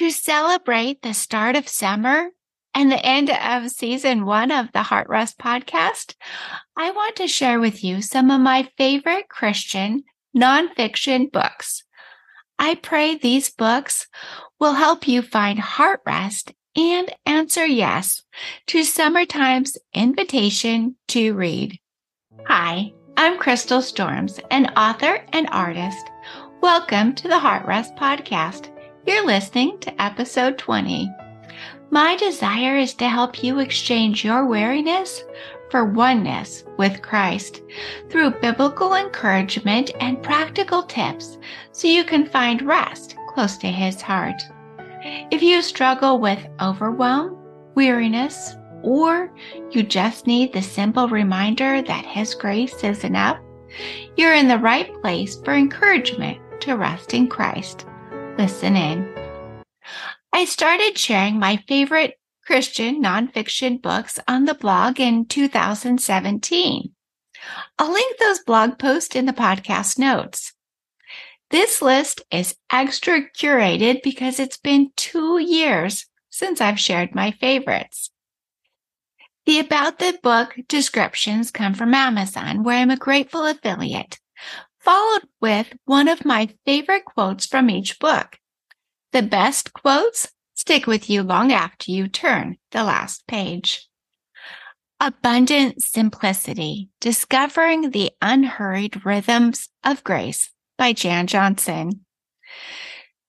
To celebrate the start of summer and the end of season one of the Heart Rest podcast, I want to share with you some of my favorite Christian nonfiction books. I pray these books will help you find heart rest and answer yes to summertime's invitation to read. Hi, I'm Crystal Storms, an author and artist. Welcome to the Heart Rest Podcast. You're listening to episode 20. My desire is to help you exchange your weariness for oneness with Christ through biblical encouragement and practical tips so you can find rest close to His heart. If you struggle with overwhelm, weariness, or you just need the simple reminder that His grace is enough, you're in the right place for encouragement to rest in Christ. Listen in. I started sharing my favorite Christian nonfiction books on the blog in 2017. I'll link those blog posts in the podcast notes. This list is extra curated because it's been two years since I've shared my favorites. The About the Book descriptions come from Amazon, where I'm a grateful affiliate, followed with one of my favorite quotes from each book. The best quotes stick with you long after you turn the last page. Abundant Simplicity Discovering the Unhurried Rhythms of Grace by Jan Johnson.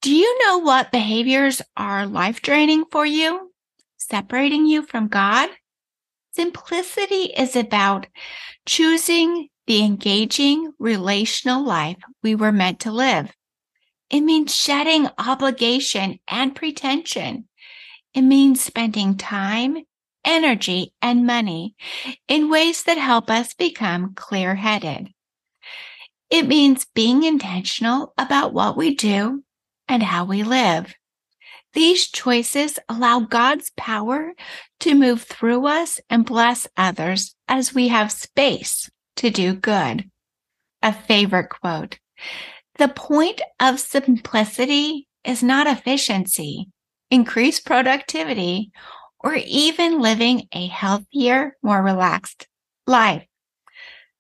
Do you know what behaviors are life draining for you? Separating you from God? Simplicity is about choosing the engaging relational life we were meant to live. It means shedding obligation and pretension. It means spending time, energy, and money in ways that help us become clear headed. It means being intentional about what we do and how we live. These choices allow God's power to move through us and bless others as we have space to do good. A favorite quote. The point of simplicity is not efficiency, increased productivity, or even living a healthier, more relaxed life.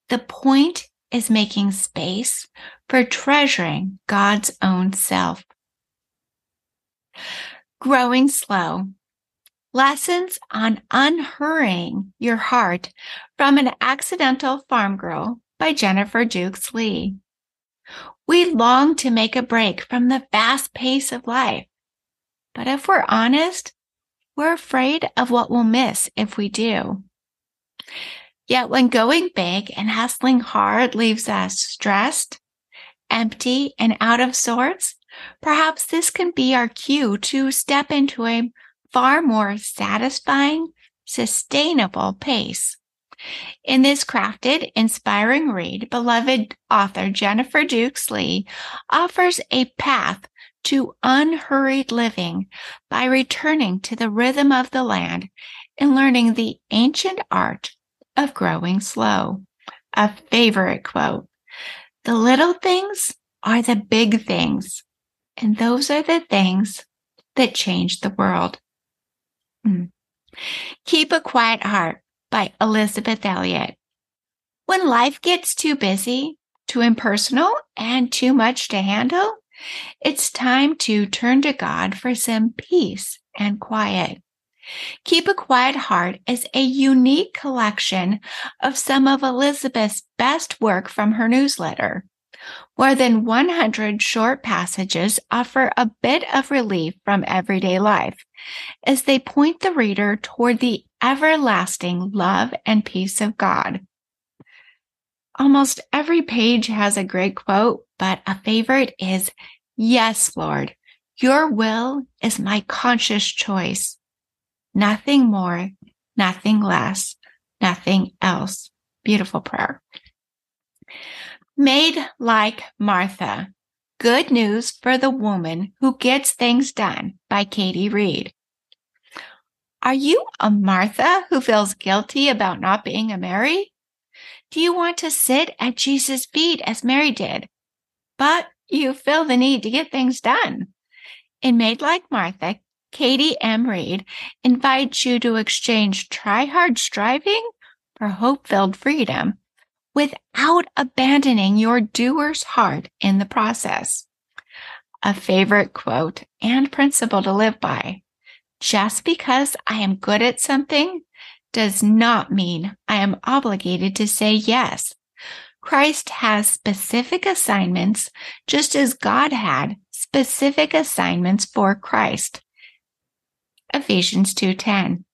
The point is making space for treasuring God's own self. Growing slow. Lessons on unhurrying your heart from an accidental farm girl by Jennifer Dukes Lee. We long to make a break from the fast pace of life. But if we're honest, we're afraid of what we'll miss if we do. Yet when going big and hustling hard leaves us stressed, empty, and out of sorts, perhaps this can be our cue to step into a far more satisfying, sustainable pace. In this crafted, inspiring read, beloved author Jennifer Dukes Lee offers a path to unhurried living by returning to the rhythm of the land and learning the ancient art of growing slow. A favorite quote. The little things are the big things. And those are the things that change the world. Mm. Keep a Quiet Heart by Elisabeth Elliot. When life gets too busy, too impersonal, and too much to handle, it's time to turn to God for some peace and quiet. Keep a Quiet Heart is a unique collection of some of Elisabeth's best work from her newsletter. More than 100 short passages offer a bit of relief from everyday life as they point the reader toward the everlasting love and peace of God. Almost every page has a great quote, but a favorite is, Yes, Lord, your will is my conscious choice nothing more, nothing less, nothing else. Beautiful prayer. Made like Martha. Good news for the woman who gets things done by Katie Reid. Are you a Martha who feels guilty about not being a Mary? Do you want to sit at Jesus' feet as Mary did, but you feel the need to get things done? In Made Like Martha, Katie M. Reid invites you to exchange try hard striving for hope filled freedom without abandoning your doer's heart in the process. A favorite quote and principle to live by. Just because I am good at something does not mean I am obligated to say yes. Christ has specific assignments, just as God had specific assignments for Christ. Ephesians 2:10.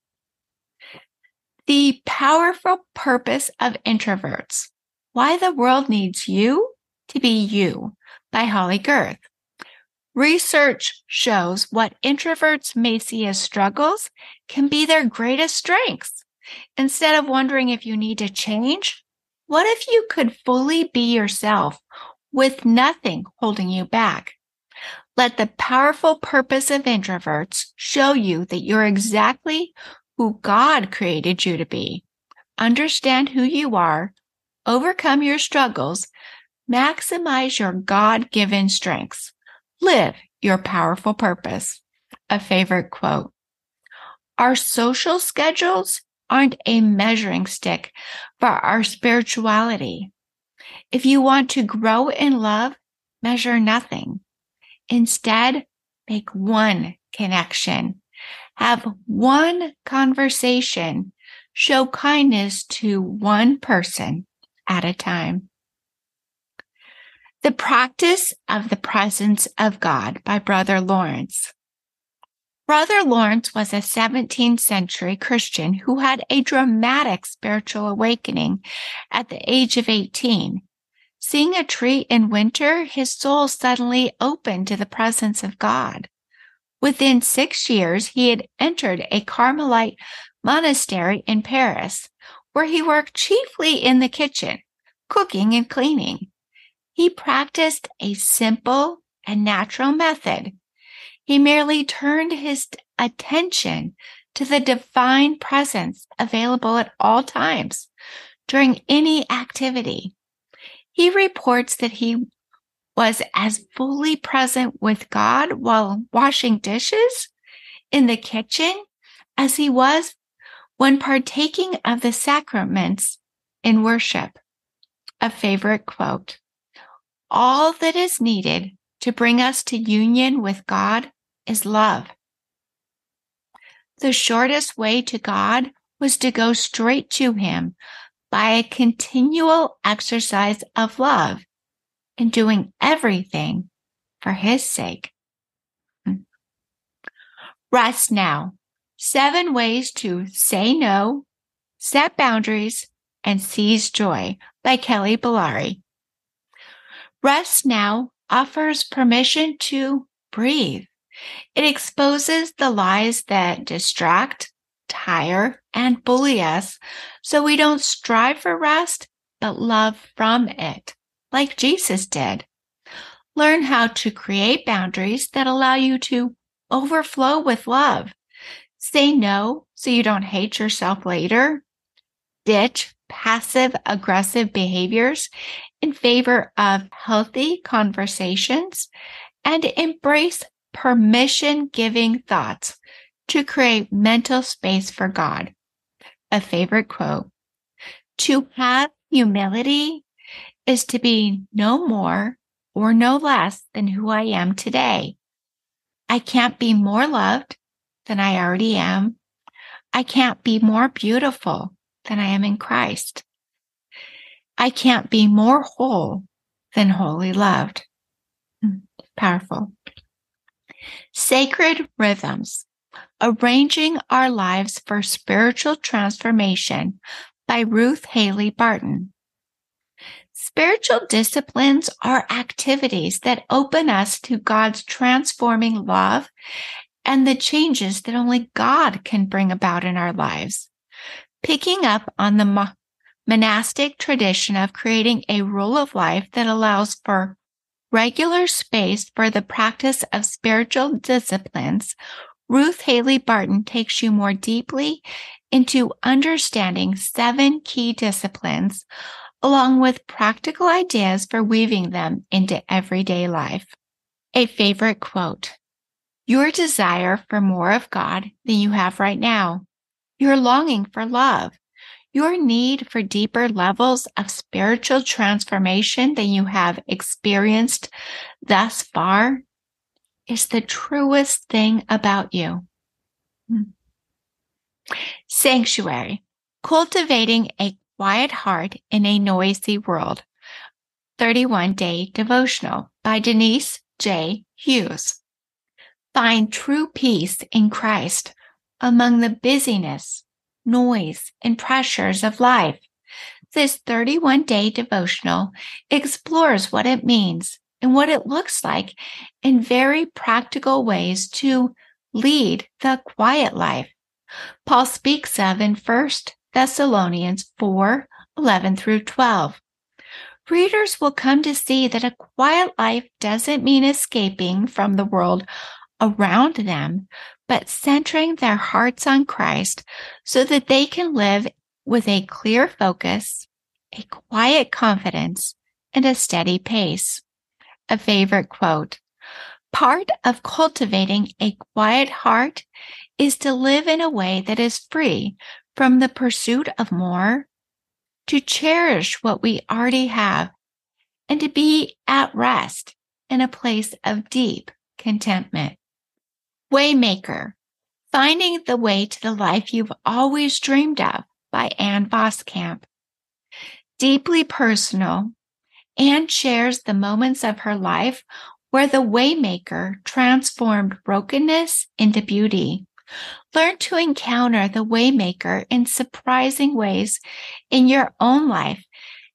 The powerful purpose of introverts. Why the world needs you to be you by Holley Gerth. Research shows what introverts may see as struggles can be their greatest strengths. Instead of wondering if you need to change, what if you could fully be yourself with nothing holding you back? Let the powerful purpose of introverts show you that you're exactly who God created you to be. Understand who you are, overcome your struggles, maximize your God given strengths, live your powerful purpose. A favorite quote. Our social schedules aren't a measuring stick for our spirituality. If you want to grow in love, measure nothing. Instead, make one connection. Have one conversation. Show kindness to one person at a time. The Practice of the Presence of God by Brother Lawrence. Brother Lawrence was a 17th century Christian who had a dramatic spiritual awakening at the age of 18. Seeing a tree in winter, his soul suddenly opened to the presence of God. Within six years, he had entered a Carmelite monastery in Paris, where he worked chiefly in the kitchen, cooking and cleaning. He practiced a simple and natural method he merely turned his attention to the divine presence available at all times during any activity. He reports that he was as fully present with God while washing dishes in the kitchen as he was when partaking of the sacraments in worship. A favorite quote. All that is needed to bring us to union with God is love. The shortest way to God was to go straight to Him by a continual exercise of love and doing everything for His sake. Rest now. Seven ways to say no, set boundaries, and seize joy by Kelly Balarie. Rest now offers permission to breathe it exposes the lies that distract, tire, and bully us so we don't strive for rest, but love from it, like Jesus did. Learn how to create boundaries that allow you to overflow with love. Say no so you don't hate yourself later. Ditch passive aggressive behaviors in favor of healthy conversations and embrace permission giving thoughts to create mental space for God. A favorite quote To have humility is to be no more or no less than who I am today. I can't be more loved than I already am. I can't be more beautiful than I am in Christ. I can't be more whole than wholly loved. Hmm, powerful. Sacred Rhythms Arranging Our Lives for Spiritual Transformation by Ruth Haley Barton. Spiritual disciplines are activities that open us to God's transforming love and the changes that only God can bring about in our lives. Picking up on the monastic tradition of creating a rule of life that allows for regular space for the practice of spiritual disciplines, Ruth Haley Barton takes you more deeply into understanding seven key disciplines, along with practical ideas for weaving them into everyday life. A favorite quote your desire for more of God than you have right now, your longing for love, your need for deeper levels of spiritual transformation than you have experienced thus far is the truest thing about you. Hmm. Sanctuary, cultivating a quiet heart in a noisy world. 31 day devotional by Denise J. Hughes. Find true peace in Christ among the busyness, noise, and pressures of life. This 31 day devotional explores what it means and what it looks like in very practical ways to lead the quiet life. Paul speaks of in 1 Thessalonians 4 11 through 12. Readers will come to see that a quiet life doesn't mean escaping from the world around them, but centering their hearts on Christ so that they can live with a clear focus, a quiet confidence, and a steady pace. A favorite quote. Part of cultivating a quiet heart is to live in a way that is free from the pursuit of more, to cherish what we already have, and to be at rest in a place of deep contentment. Waymaker, Finding the Way to the Life You've Always Dreamed of by Ann Voskamp. Deeply personal, Ann shares the moments of her life where the Waymaker transformed brokenness into beauty. Learn to encounter the Waymaker in surprising ways in your own life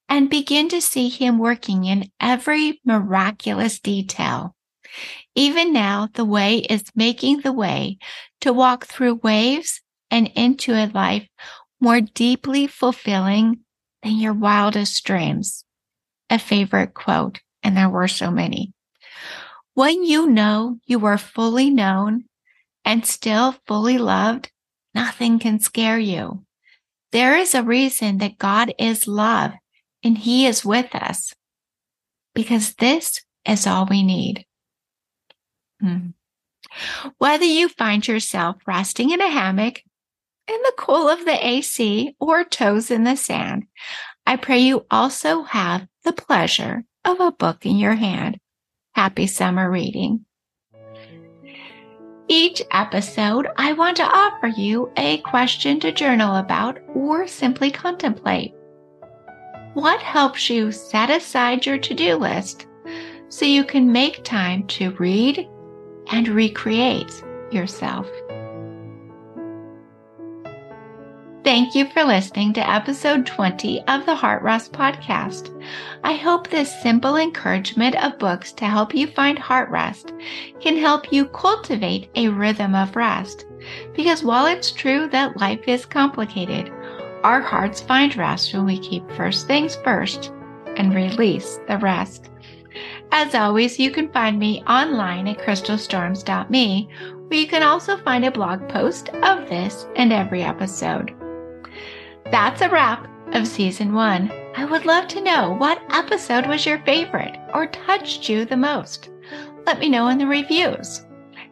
and begin to see him working in every miraculous detail. Even now, the way is making the way to walk through waves and into a life more deeply fulfilling than your wildest dreams. A favorite quote, and there were so many. When you know you are fully known and still fully loved, nothing can scare you. There is a reason that God is love and he is with us because this is all we need. Hmm. Whether you find yourself resting in a hammock in the cool of the AC or toes in the sand, I pray you also have the pleasure of a book in your hand. Happy summer reading. Each episode, I want to offer you a question to journal about or simply contemplate. What helps you set aside your to do list so you can make time to read, and recreate yourself. Thank you for listening to episode 20 of the Heart Rest podcast. I hope this simple encouragement of books to help you find heart rest can help you cultivate a rhythm of rest. Because while it's true that life is complicated, our hearts find rest when we keep first things first and release the rest. As always, you can find me online at crystalstorms.me, where you can also find a blog post of this and every episode. That's a wrap of season one. I would love to know what episode was your favorite or touched you the most. Let me know in the reviews.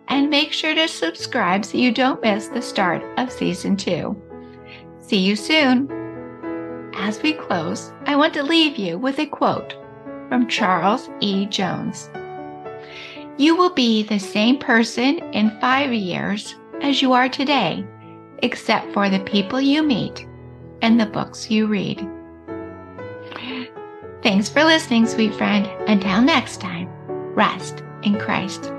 And make sure to subscribe so you don't miss the start of season two. See you soon. As we close, I want to leave you with a quote from Charles E. Jones. You will be the same person in five years as you are today, except for the people you meet and the books you read. Thanks for listening, sweet friend. Until next time, rest in Christ.